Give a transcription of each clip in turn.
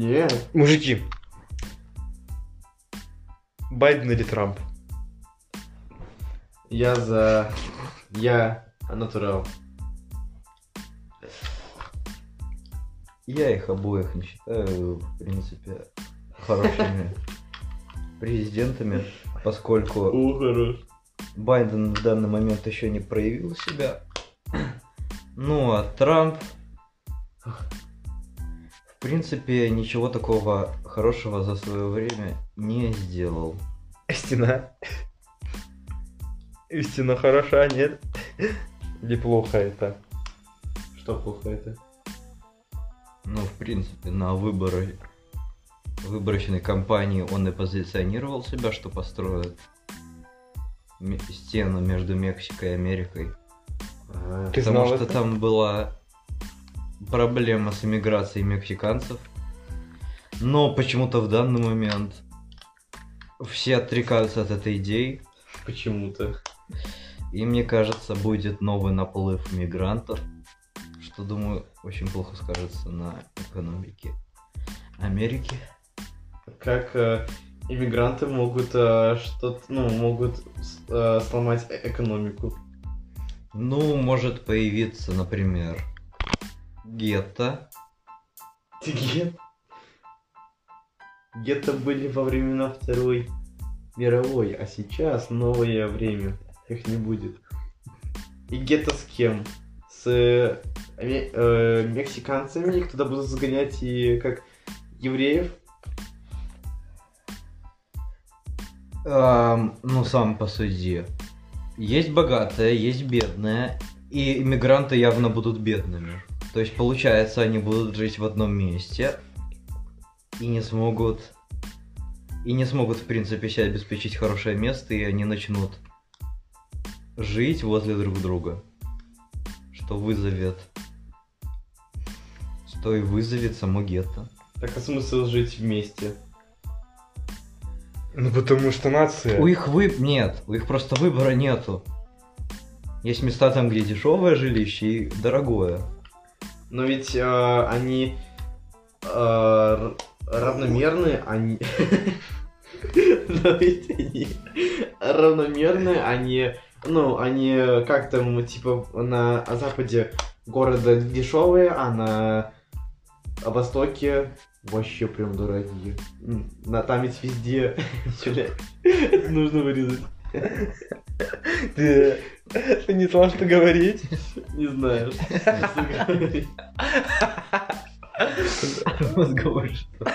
Нет. Мужики. Байден или Трамп? Я за... Я натурал. Я их обоих не считаю, в принципе, хорошими президентами, поскольку. Байден в данный момент еще не проявил себя. Ну, а Трамп, в принципе, ничего такого хорошего за свое время не сделал. Стена. Истина хороша, нет? Или плохо это? Что плохо это? Ну, в принципе, на выборы выборочной кампании он и позиционировал себя, что построит стену между Мексикой и Америкой. А, Ты Потому знал что это? там была проблема с иммиграцией мексиканцев. Но почему-то в данный момент все отрекаются от этой идеи. Почему-то. И мне кажется, будет новый наплыв мигрантов, что, думаю, очень плохо скажется на экономике Америки. Как э, иммигранты могут э, что-то, ну, могут э, сломать э- экономику. Ну, может появиться, например, гетто. Гет? Гетто были во времена Второй мировой, а сейчас новое время. Их не будет. И гетто с кем? С э, э, мексиканцами, их туда будут загонять и как евреев? Ам, ну, сам посуди. Есть богатые, есть бедные, и иммигранты явно будут бедными. То есть, получается, они будут жить в одном месте и не смогут... И не смогут, в принципе, себе обеспечить хорошее место, и они начнут жить возле друг друга. Что вызовет... Что и вызовет само гетто. Так а смысл жить вместе? Ну потому что нация. У их выб... Нет, у их просто выбора нету. Есть места там, где дешевое жилище и дорогое. Но ведь э, они э, равномерны, они... Но ведь они равномерны, они... Ну, они как там, типа, на западе города дешевые, а на востоке вообще прям дорогие. На, там ведь везде... Нужно вырезать. Ты, ты не знал, что говорить? Не знаю. что говорить. Мозговой что?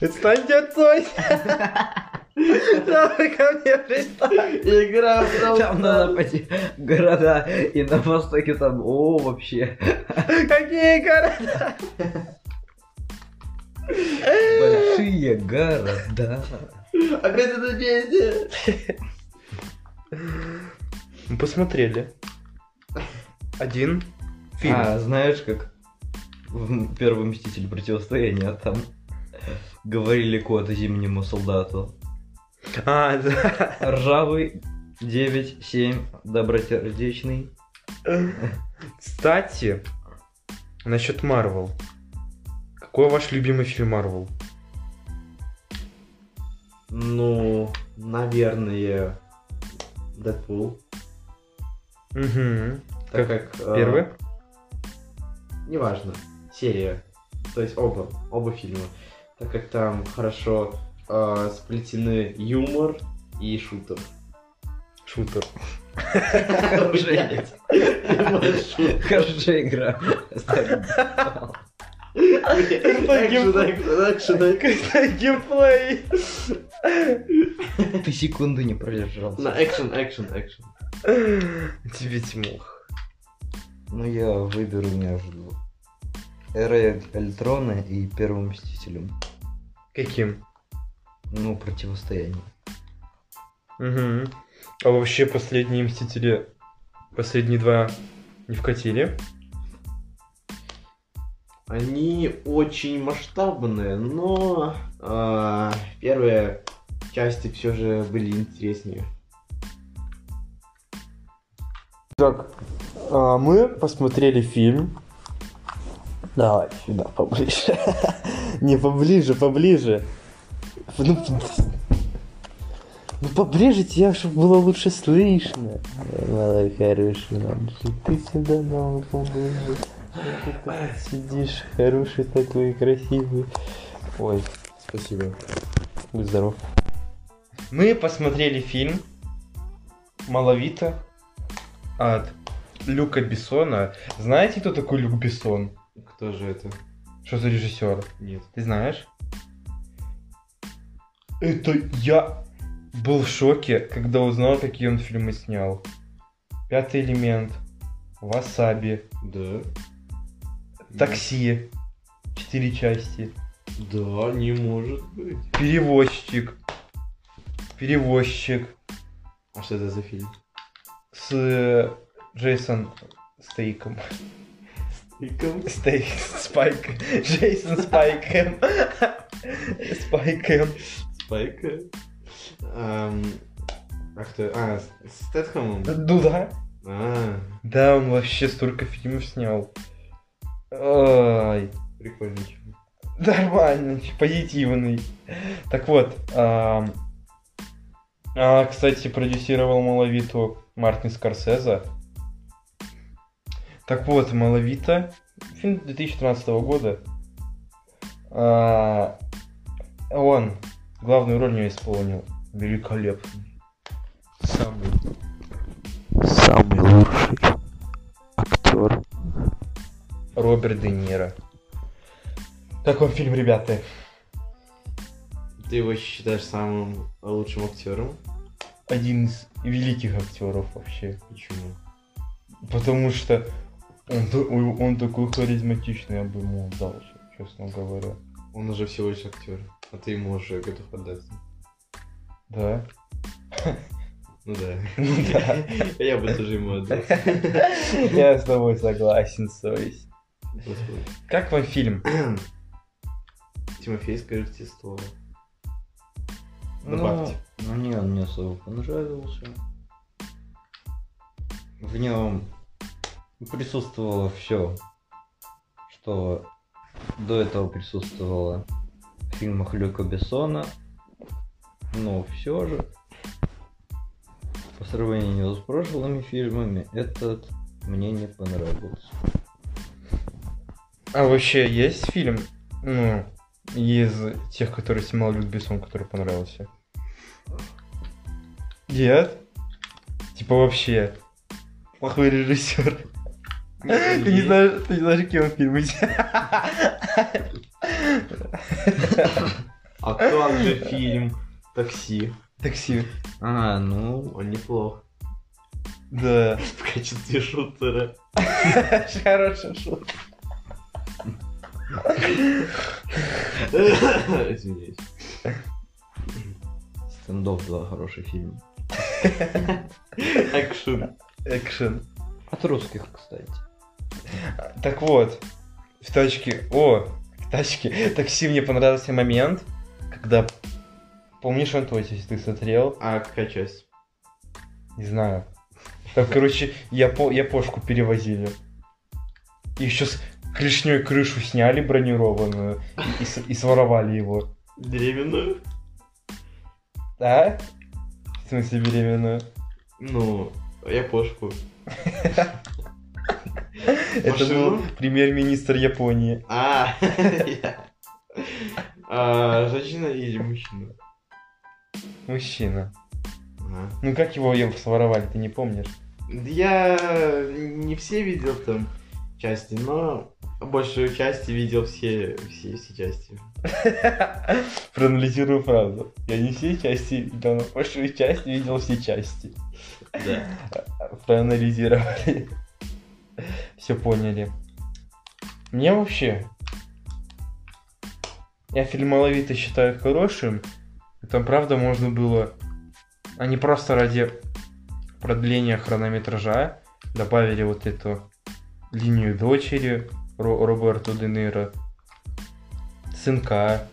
Отстаньте отцой! Что вы ко мне пристали? Игра в Там на западе города, и на востоке там, о, вообще, Какие города? большие города. Опять это песня. Мы посмотрели. Один фильм. А, знаешь, как в первом Мстителе противостояния там говорили код зимнему солдату. А, да. Ржавый 9-7, добросердечный. Кстати, насчет Марвел. Какой ваш любимый фильм Марвел? Ну, наверное, Дэдпул. Угу. Так как... э, Первый? Неважно. Серия. То есть оба. Оба фильма. Так как там хорошо э, сплетены юмор и шутер. Шутер. Хорошая Хорошая игра. геймплей. Ты секунду не продержался. На экшен, экшен, экшен. Тебе Тимох. Ну, я выберу между Эрой Альтрона и Первым Мстителем. Каким? Ну, противостояние. Угу. А вообще последние Мстители, последние два не вкатили? Они очень масштабные, но э, первые части все же были интереснее. Так, а, мы посмотрели фильм Давай сюда, поближе. Не поближе, поближе. Ну, ну поближе тебя, чтобы было лучше слышно. Хороший мальчик, ты сюда нам поближе. Сидишь, хороший такой, красивый. Ой, Спасибо. будь здоров. Мы посмотрели фильм «Маловито» от Люка Бессона. Знаете, кто такой Люк Бессон? Кто же это? Что за режиссер? Нет. Ты знаешь? Это я был в шоке, когда узнал, какие он фильмы снял. Пятый элемент, Васаби, Да. Такси, четыре части, Да, не может быть. Перевозчик, Перевозчик А что это за фильм? с э, Джейсон Стейком. Иком. Стейк, Спайк, Джейсон Спайком. Спайком. Спайка. Эм, А кто? А, с Стэтхэмом? Ну да. А, Да, он вообще столько фильмов снял. Ой, прикольный чувак. нормально, позитивный. Так вот, ам, а, кстати, продюсировал Маловиту Мартин Скорсезе. Так вот, Маловита, фильм 2013 года. А, он главную роль не исполнил. Великолепный. Роберт Де Ниро. Как вам фильм, ребята? Ты его считаешь самым лучшим актером? Один из великих актеров вообще. Почему? Потому что он, он такой харизматичный, я бы ему отдал, честно говоря. Он уже всего лишь актер, а ты ему уже готов отдаться. Да? Ну да. Ну да. Я бы тоже ему отдал. Я с тобой согласен, совесть. Господи. Как вам фильм? Тимофей, скажите слово. Ну, Добавьте. мне он не особо понравился. В нем присутствовало все, что до этого присутствовало в фильмах Люка Бессона. Но все же, по сравнению с прошлыми фильмами, этот мне не понравился. А вообще есть фильм, ну, из тех, которые снимал Люк Бессон, который понравился? Нет? Типа вообще. Плохой режиссер. Ты не знаешь, ты не знаешь, какие он фильмы А как же фильм «Такси»? Такси. А, ну, Он неплох. Да. В качестве шутера. Хорошая шутка. Извиняюсь. стендов 2 хороший фильм. Экшен. Экшен. От русских, кстати. Так вот, в тачке... О, в тачке. Такси мне понравился момент, когда... Помнишь, Антось, если ты смотрел? А какая часть? Не знаю. Там, короче, япо... япошку перевозили. И еще с клешней крышу сняли бронированную и, с- и своровали его. Беременную? Да? В смысле беременную? Ну, япошку. Это был премьер-министр Японии. А. А, женщина или мужчина? Мужчина. Ну как его его своровали, ты не помнишь? Я не все видел там части, но большую часть видел все, все, все части. Проанализирую фразу. Я не все части видел, но большую часть видел все части. Да. Проанализировали. Все поняли. Мне вообще... Я фильм «Маловито» считаю хорошим. И Там, правда, можно было... Они просто ради продления хронометража добавили вот эту линию дочери Ро- Роберто Де Ниро, сынка,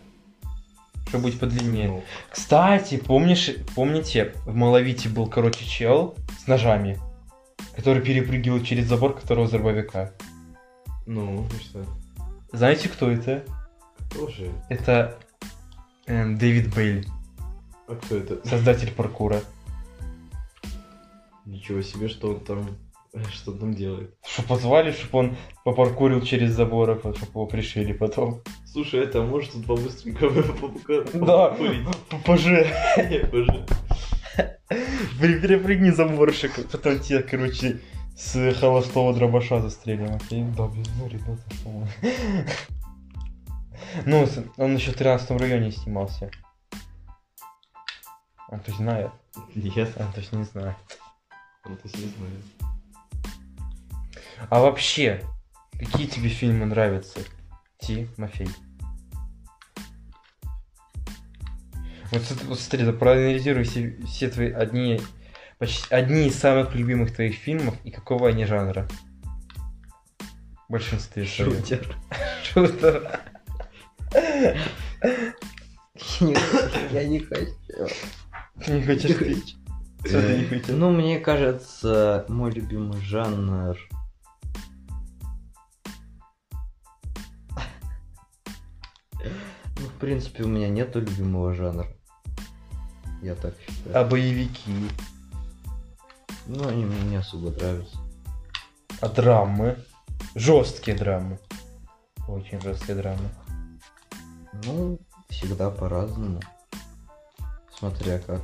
чтобы быть подлиннее. Ну, Кстати, помнишь, помните, в Маловите был, короче, чел с ножами, который перепрыгивал через забор, которого из дробовика. Ну, и что? Знаете, кто это? Тоже. Это эм, Дэвид Бейль, А кто это? создатель паркура. Ничего себе, что он там... Что он там делает? Что позвали, чтобы он попаркурил через забор, чтобы его пришили потом. Слушай, это а может он по-быстренькому Да, поже. Боже. Перепрыгни заборщик, потом тебя, короче, с холостого дробаша застрелим, окей? Да, ну, ребята. Ну, он еще в 13 районе снимался. Он то знает, Нет, а точно не знает. он то не знает. А вообще, какие тебе фильмы нравятся, Тимофей? Вот, вот смотри, проанализируй все, все твои одни, почти одни из самых любимых твоих фильмов и какого они жанра. В большинстве. Шутер. Шутер. Я не хочу. Ты не хочешь пить? Что ты не хочешь? Ну, мне кажется, мой любимый жанр... принципе, у меня нету любимого жанра. Я так считаю. А боевики? Ну, они мне не особо нравятся. А драмы? Жесткие драмы. Очень жесткие драмы. Ну, всегда по-разному. Смотря как,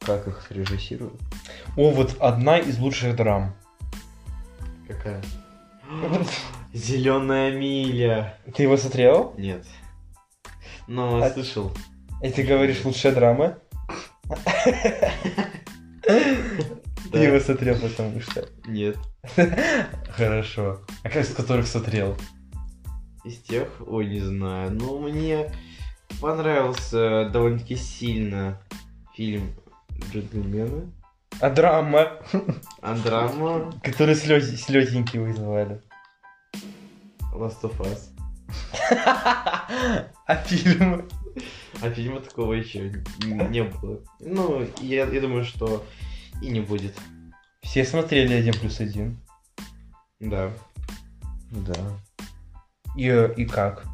как их срежиссируют. О, вот одна из лучших драм. Какая? Зеленая миля. Ты его смотрел? Нет. Но А- слышал. И ты говоришь лучшая драма? Ты его смотрел, потому что. Нет. Хорошо. А как из которых смотрел? Из тех, ой, не знаю. Ну, мне понравился довольно-таки сильно фильм «Джентльмены». А драма, А драма которые слез, слезеньки вызывали. «Last of Us». А фильм? А фильма такого еще не было. Ну, я, я думаю, что и не будет. Все смотрели один плюс один. Да. Да. И, и как?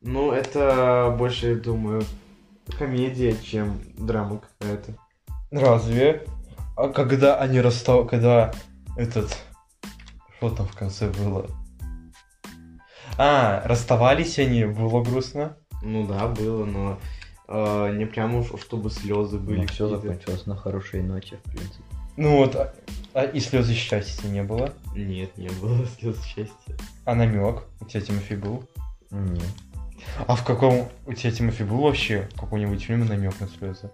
Ну, это больше, я думаю, комедия, чем драма какая-то. Разве? А когда они расстал, когда этот... Что там в конце было? А, расставались они, было грустно. Ну да, было, но э, не прямо уж, чтобы слезы были. Ну, все закончилось на хорошей ноте, в принципе. Ну вот, а, а и слезы счастья не было. Нет, не было слез счастья. А намек у тебя Тимофей был? Нет. А в каком у тебя Тимофей был вообще какой-нибудь фильм намек на слезы?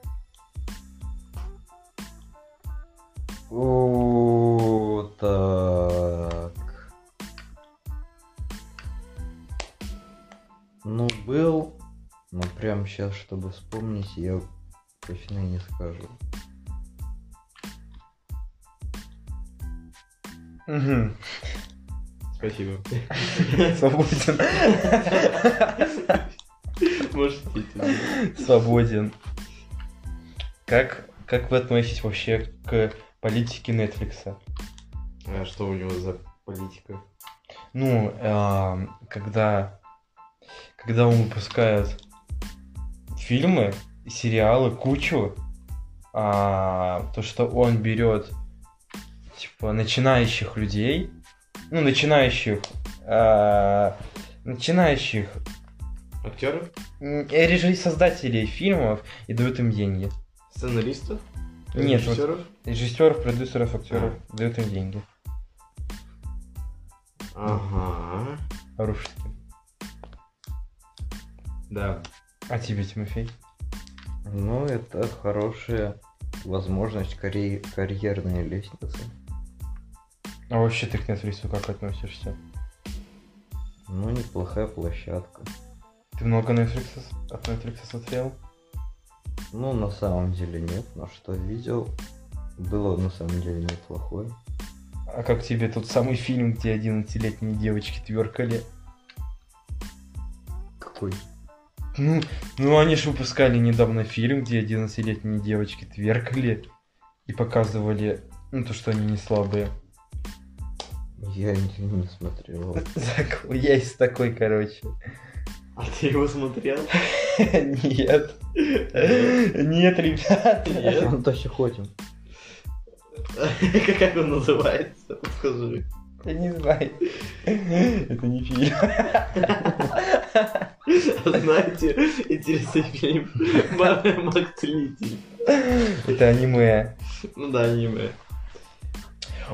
О, Ну, был, но прям сейчас, чтобы вспомнить, я точно и не скажу. Угу. Спасибо. Свободен. Можешь идти. Свободен. Как, как вы относитесь вообще к политике Netflix? А что у него за политика? Ну, эм, когда, когда он выпускает фильмы, сериалы, кучу, а, то, что он берет, типа, начинающих людей, ну, начинающих, а, начинающих Актеров? э, режи- создателей фильмов и дают им деньги. Сценаристов? Нет, вот- Режиссеров? Режиссеров, продюсеров, актеров дают им деньги. Ага. Рушите. Да. А тебе, Тимофей? Ну, это хорошая возможность карье- карьерной лестницы. А вообще ты к Netflix как относишься? Ну, неплохая площадка. Ты много Netflix, от Netflix смотрел? Ну, на самом деле нет, но что видел, было на самом деле неплохое. А как тебе тот самый фильм, где 11-летние девочки тверкали? Какой? Ну, ну они же выпускали недавно фильм, где 11-летние девочки тверкали и показывали, ну, то, что они не слабые. Я не, не смотрел. Так, Есть такой, короче. А ты его смотрел? Нет. Нет, ребята. Нет. Ну, точно ходим. Как он называется? Скажи. Я не знаю. Это не фильм. Знаете, интересный фильм. Макс Целитель. Это аниме. Ну да, аниме.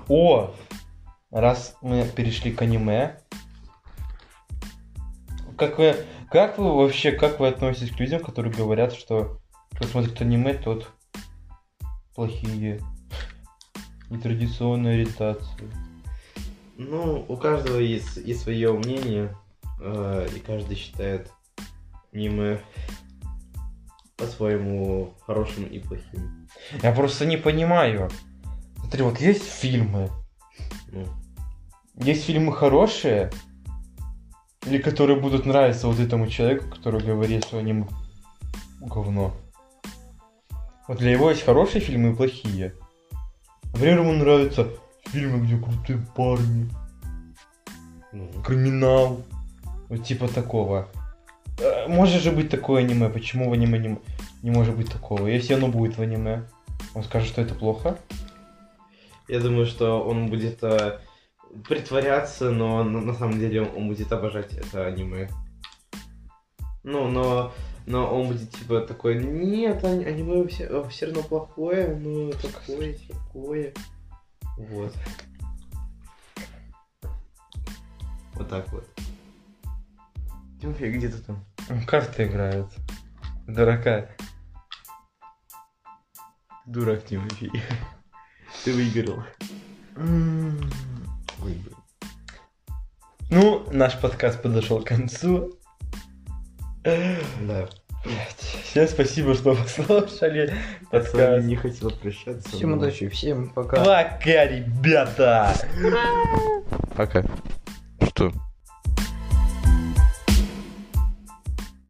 О! Раз мы перешли к аниме. Как вы, как вы вообще, как вы относитесь к людям, которые говорят, что кто смотрит аниме, тот плохие. Нетрадиционная ориентация. Ну, у каждого есть и свое мнение, и каждый считает аниме по-своему хорошим и плохим. Я просто не понимаю. Смотри, вот есть фильмы. Ну, Есть фильмы хорошие, или которые будут нравиться вот этому человеку, который говорит, что они говно. Вот для него есть хорошие фильмы и плохие. Например, ему нравятся фильмы, где крутые парни, ну, криминал, вот типа такого. Э, Может же быть такое аниме, почему в аниме не, не может быть такого? Если оно будет в аниме, он скажет, что это плохо? Я думаю, что он будет э, притворяться, но на, на самом деле он, будет обожать это аниме. Ну, но, но он будет типа такой, нет, ани- аниме все, все равно плохое, ну такое, такое. Вот. Вот так вот. Тимофей, где ты там? Карты играет. Дурака. Дурак, Тимофей. Ты выиграл. Ну, наш подкаст подошел к концу. Да. Всем спасибо, что послушали подкаст. не хотел прощаться. Всем но- удачи, всем пока. Пока, ребята! Пока.